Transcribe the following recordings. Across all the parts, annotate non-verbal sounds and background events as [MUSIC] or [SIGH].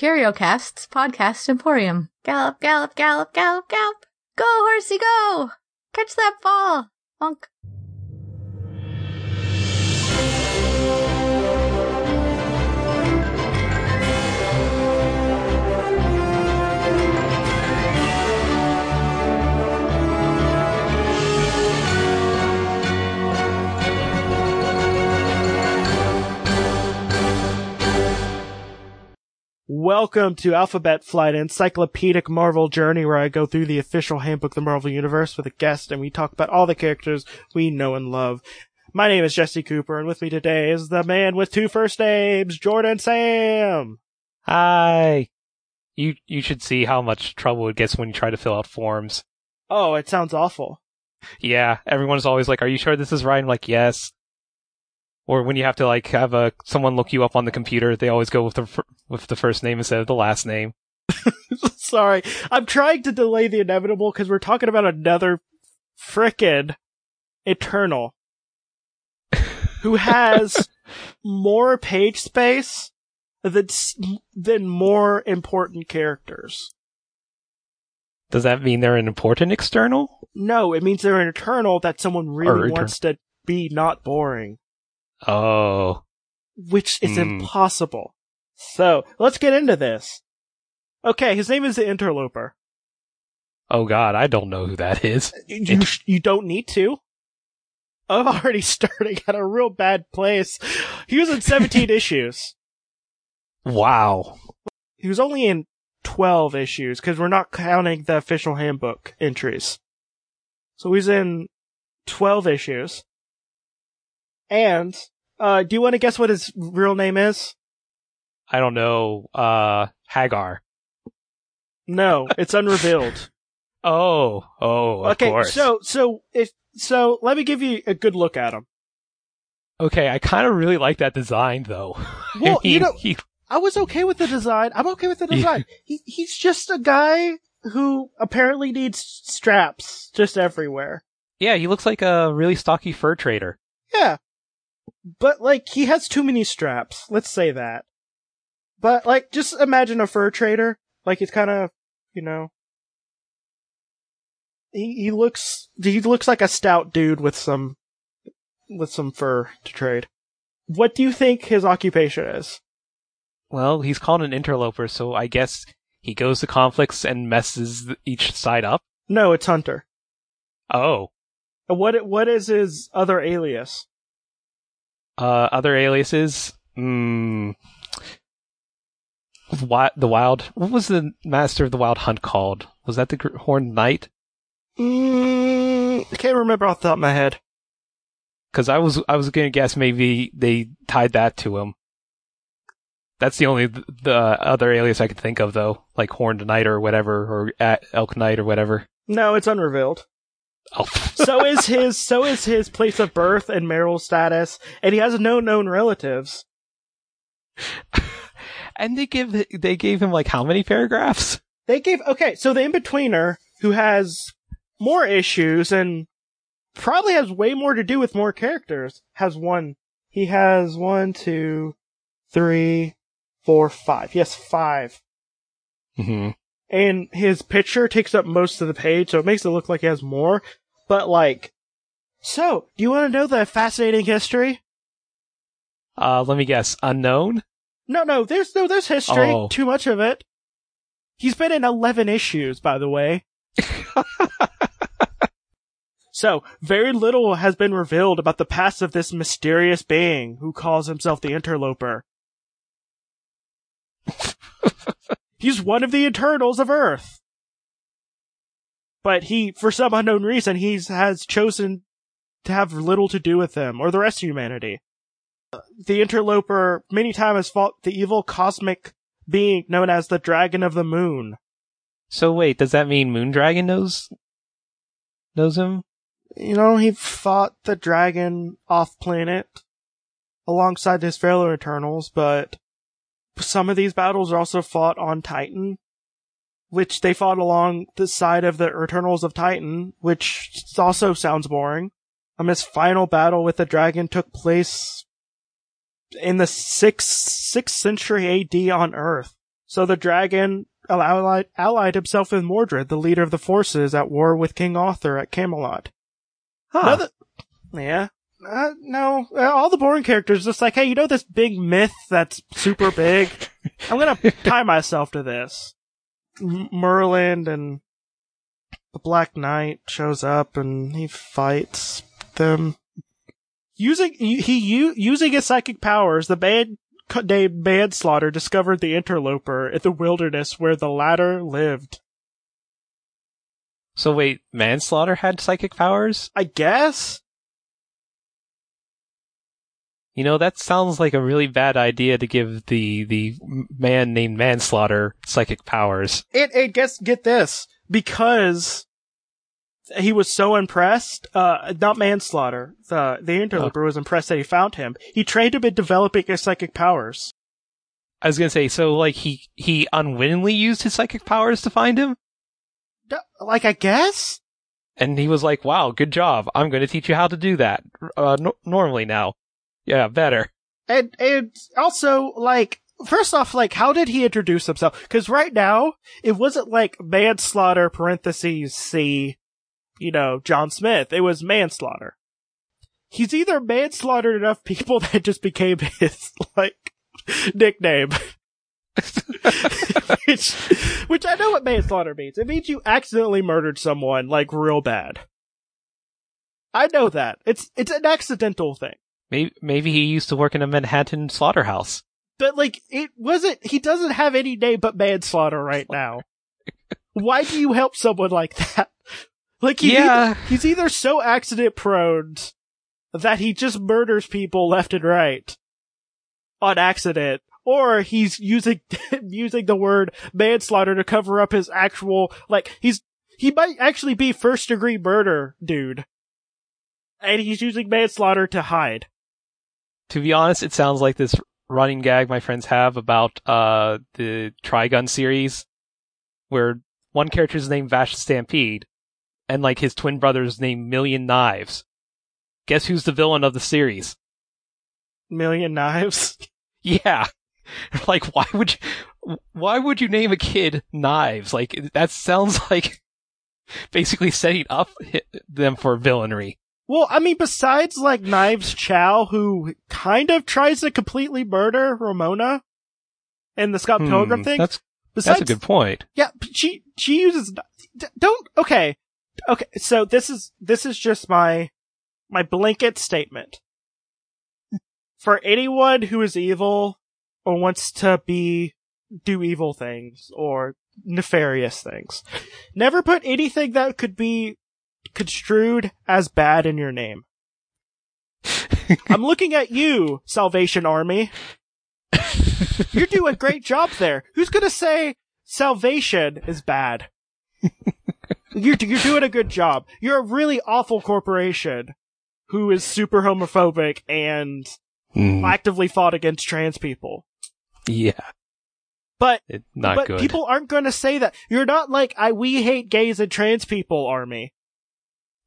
CurioCast's podcast emporium. Gallop, gallop, gallop, gallop, gallop. Go, horsey, go! Catch that ball! Bonk. Welcome to Alphabet Flight, an encyclopedic Marvel journey where I go through the official handbook of the Marvel Universe with a guest and we talk about all the characters we know and love. My name is Jesse Cooper and with me today is the man with two first names, Jordan Sam. Hi. You you should see how much trouble it gets when you try to fill out forms. Oh, it sounds awful. Yeah, everyone's always like, "Are you sure this is right?" I'm like, "Yes." Or when you have to like have a someone look you up on the computer, they always go with the with the first name instead of the last name. [LAUGHS] Sorry. I'm trying to delay the inevitable because we're talking about another frickin' Eternal [LAUGHS] who has more page space than, than more important characters. Does that mean they're an important external? No, it means they're an Eternal that someone really Or etern- wants to be not boring, Oh, which is Hmm. impossible. So, let's get into this. Okay, his name is the Interloper. oh God, I don't know who that is. You you don't need to. I'm already [LAUGHS] starting at a real bad place. He was in 17 [LAUGHS] issues. Wow. He was only in 12 issues because we're not counting the official handbook entries. So he's in 12 issues. And uh do you want to guess what his real name is? I don't know. Uh, Hagar. No, it's unrevealed. [LAUGHS] Oh, oh, of okay, course. so so if so let me give you a good look at him. okay, I kind of really like that design though. [LAUGHS] Well, I you know, he, I was okay with the design. I'm okay with the [LAUGHS] design. he he's just a guy who apparently needs straps just everywhere. yeah, he looks like a really stocky fur trader. Yeah. But like he has too many straps. Let's say that. But like just imagine a fur trader. Like he's kind of, you know, he he looks he looks like a stout dude with some with some fur to trade. What do you think his occupation is? Well, he's called an interloper, so I guess he goes to conflicts and messes each side up. No, it's hunter. Oh, What what is his other alias? Uh, other aliases. Hmm. Wi- the wild. What was the master of the wild hunt called? Was that the Gr- Horned Knight? Mm, I can't remember off the top of my head. Because I was I was gonna guess maybe they tied that to him. That's the only th- the other alias I could think of though, like Horned Knight or whatever, or Elk Knight or whatever. No, it's unrevealed. Oh, [LAUGHS] so is his so is his place of birth and marital status, and he has no known relatives. and they give they gave him like how many paragraphs? They gave okay, so the in betweener who has more issues and probably has way more to do with more characters has one. He has one, two, three, four, five. Yes, five. Mm-hmm. And his picture takes up most of the page, so it makes it look like he has more. But like, so do you want to know the fascinating history? Uh, let me guess. Unknown. No, no, there's no, there's history. Oh. Too much of it. He's been in 11 issues, by the way. [LAUGHS] so, very little has been revealed about the past of this mysterious being who calls himself the Interloper. He's one of the Eternals of Earth. But he, for some unknown reason, he has chosen to have little to do with them or the rest of humanity the interloper many times has fought the evil cosmic being known as the Dragon of the Moon. So wait, does that mean Moondragon knows knows him? You know, he fought the dragon off planet alongside his fellow Eternals, but some of these battles are also fought on Titan, which they fought along the side of the Eternals of Titan, which also sounds boring. Um, his final battle with the dragon took place in the sixth sixth century AD on Earth. So the dragon allied, allied himself with Mordred, the leader of the forces at war with King Arthur at Camelot. Huh. Another- yeah. Uh, no, boring characters just like, hey, you know this big myth that's super big? I'm gonna [LAUGHS] tie myself to this. M- Merlin and the Black Knight shows up and he fights them. Using he, he u- using his psychic powers, the band named Manslaughter discovered the interloper in the wilderness where the latter lived. So wait, manslaughter had psychic powers? I guess. You know, that sounds like a really bad idea to give the the man named Manslaughter psychic powers. It, it guess get this because he was so impressed. Uh, not manslaughter. The the interloper was impressed that he found him. He trained him in developing his psychic powers. I was gonna say, so like he he unwittingly used his psychic powers to find him, D- Like I guess. and he was like, "Wow, good job! I'm going to teach you how to do that uh, no- normally now." Yeah, better. And and also like first off, like how did he introduce himself? Because right now it wasn't like manslaughter parentheses C, you know, John Smith. It was manslaughter. He's either manslaughtered enough people [LAUGHS] that just became his like nickname. [LAUGHS] which, which I know what manslaughter means. It means you accidentally murdered someone like real bad. I know that. It's it's an accidental thing. Maybe maybe he used to work in a Manhattan slaughterhouse. But like, it wasn't, he doesn't have any name but manslaughter right [LAUGHS] now. Why do you help someone like that? [LAUGHS] Like, he Yeah. either- he's either so accident prone that he just murders people left and right on accident, or he's using, [LAUGHS] using the word manslaughter to cover up his actual, like, he's, he might actually be first degree murder, dude. And he's using manslaughter to hide. To be honest, it sounds like this running gag my friends have about uh the Trigun series, where one character is named Vash Stampede, and like his twin brother's named Million Knives. Guess who's the villain of the series? Million knives. [LAUGHS] Yeah. [LAUGHS] Like, why would you, why would you name a kid Knives? Like, that sounds [LAUGHS] like basically setting up them for villainy. Well, I mean, besides like Knives Chau, who kind of tries to completely murder Ramona in the Scott Pilgrim Hmm, thing. That's, Besides, that's a good point. yeah, she she uses don't okay, okay. So this is this is just my my blanket statement for anyone who is evil or wants to be do evil things or nefarious things. Never put anything that could be construed as bad in your name. [LAUGHS] I'm looking at you, Salvation Army. You're doing a great job there. Who's gonna say salvation is bad? you're you're doing a good job. You're a really awful corporation who is super homophobic and Hmm, actively fought against trans people. yeah. But It, not but good. people aren't going to say that. You're not like I we hate gays and trans people army.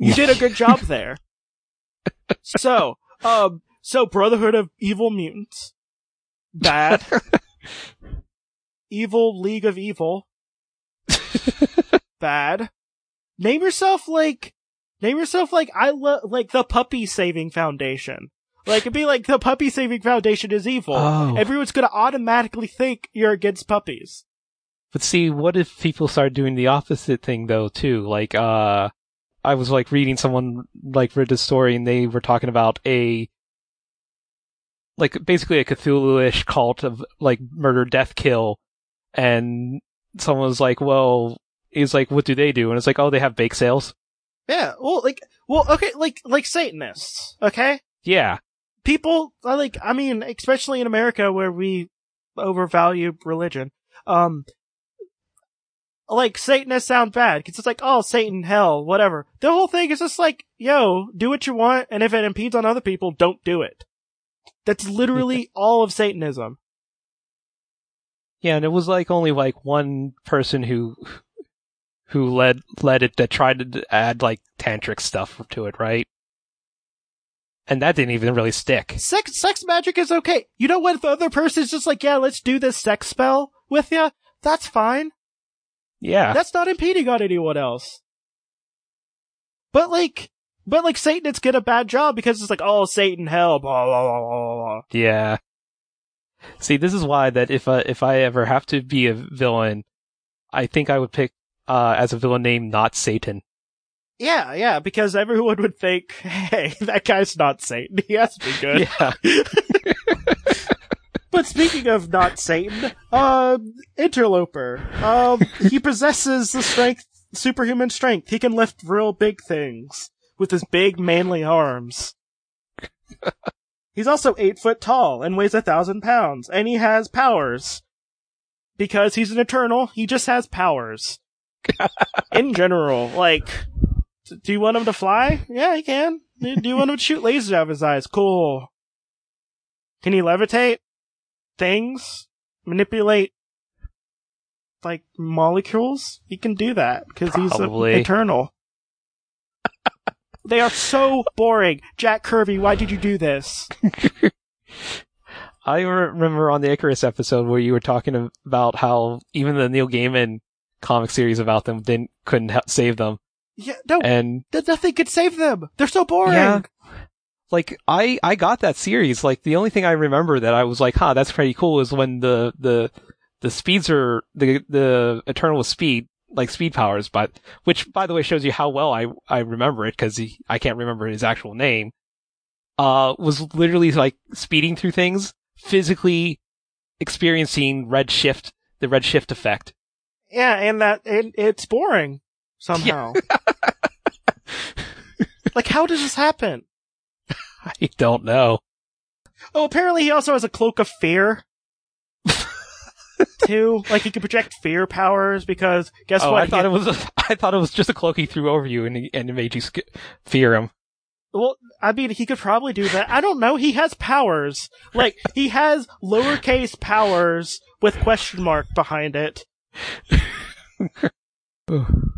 You did a good job [LAUGHS] there. So, um so Brotherhood of Evil Mutants bad. [LAUGHS] Evil League of Evil bad. Name yourself like name yourself like I love like the Puppy Saving Foundation. Like it'd be like the Puppy Saving Foundation is evil. Oh. Everyone's gonna automatically think you're against puppies. But see, what if people start doing the opposite thing though too? Like, uh, I was like reading someone like read a story and they were talking about a, like basically a Cthulhu-ish cult of like murder, death, kill, and someone was like, well, he's like, what do they do? And it's like, oh, they have bake sales. Yeah, well, like, well, okay, like, like Satanists, okay? Yeah. People, like, I mean, especially in America where we overvalue religion, um, like, Satanists sound bad, cause it's like, oh, Satan, hell, whatever. The whole thing is just like, yo, do what you want, and if it impedes on other people, don't do it. That's literally all of Satanism. Yeah, and it was like only like one person who who led led it that tried to add like tantric stuff to it, right? And that didn't even really stick. Sex, sex magic is okay. You know what? If the other person's just like, yeah, let's do this sex spell with you, That's fine. Yeah. That's not impeding on anyone else. But like, but like Satan Satanists get a bad job because it's like, oh, Satan, hell, blah, blah, blah, blah, blah. Yeah. See, this is why that if uh, if I ever have to be a villain, I think I would pick uh, as a villain name not Satan. Yeah, yeah, because everyone would think, [LAUGHS] hey, that guy's not Satan. He has to be good. Yeah. [LAUGHS] But speaking of not Satan, um, Interloper, um, he possesses the strength, superhuman strength. He can lift real big things with his big manly arms. He's also eight foot tall and weighs a thousand pounds, and he has powers. Because he's an Eternal, he just has powers. [LAUGHS] In general, like, do you want him to fly? Yeah, he can. Do you want him to shoot lasers out of his eyes? Cool. Can he levitate? Things, manipulate like molecules, he can do that because he's a, eternal. they are so boring. Jack Kirby, why did you do this? [LAUGHS] I remember on the Ikaris episode where you were talking about how even the Neil Gaiman comic series about them didn't couldn't save them, Yeah, no, and th- nothing could save them. They're so boring. Yeah. Like I I got that series. Like the only thing I remember that I was like, huh, that's pretty cool is when the the the speeds are the the Eternal speed like speed powers, but which by the way shows you how well I I remember it because I can't remember his actual name. Uh, was literally like speeding through things, physically experiencing red shift, the red shift effect. Yeah, and that it, it's boring [LAUGHS] somehow. like, how does this happen? [LAUGHS] I don't know. Oh, apparently he also has a cloak of fear. [LAUGHS] Too, like he can project fear powers because guess oh, what? I thought He- it was [LAUGHS] I thought it was just a cloak he threw over you and he, and it made you sc- fear him. Well, I mean, he could probably do that. I don't know. He has powers. Like, he has lowercase powers with question mark behind it.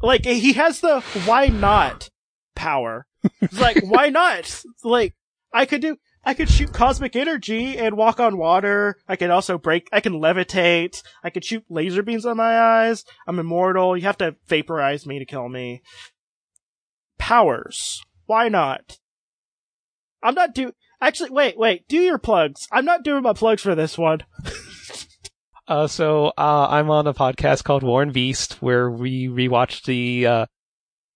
Like, he has the why not power. It's like, why not? Like, I could do, I could shoot cosmic energy and walk on water. I could also break, I can levitate. I could shoot laser beams on my eyes. I'm immortal. You have to vaporize me to kill me. Powers. Why not? I'm not do, actually, wait, wait, do your plugs. I'm not doing my plugs for this one. [LAUGHS] Uh, so uh, I'm on a podcast called War and Beast where we rewatched the uh,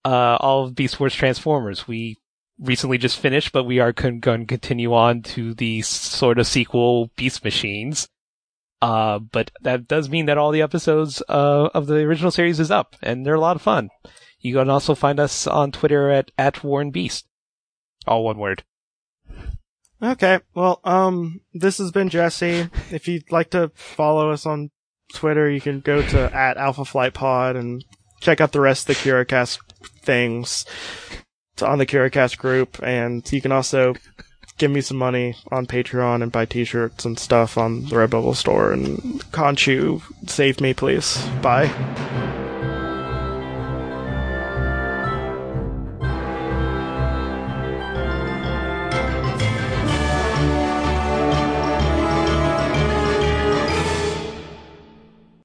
uh, all of Beast Wars Transformers. We recently just finished, but we are con- going to continue on to the sort of sequel Beast Machines. Uh, but that does mean that all the episodes uh, of the original series is up, and they're a lot of fun. You can also find us on Twitter at at War and Beast, all one word. Okay, well, um, this has been Jesse. If you'd like to follow us on Twitter, you can go to at Alpha Flight Pod and check out the rest of the CurioCast things It's on the CurioCast group, and you can also give me some money on Patreon and buy T-shirts and stuff on the Redbubble store. And Conchu, save me, please. Bye.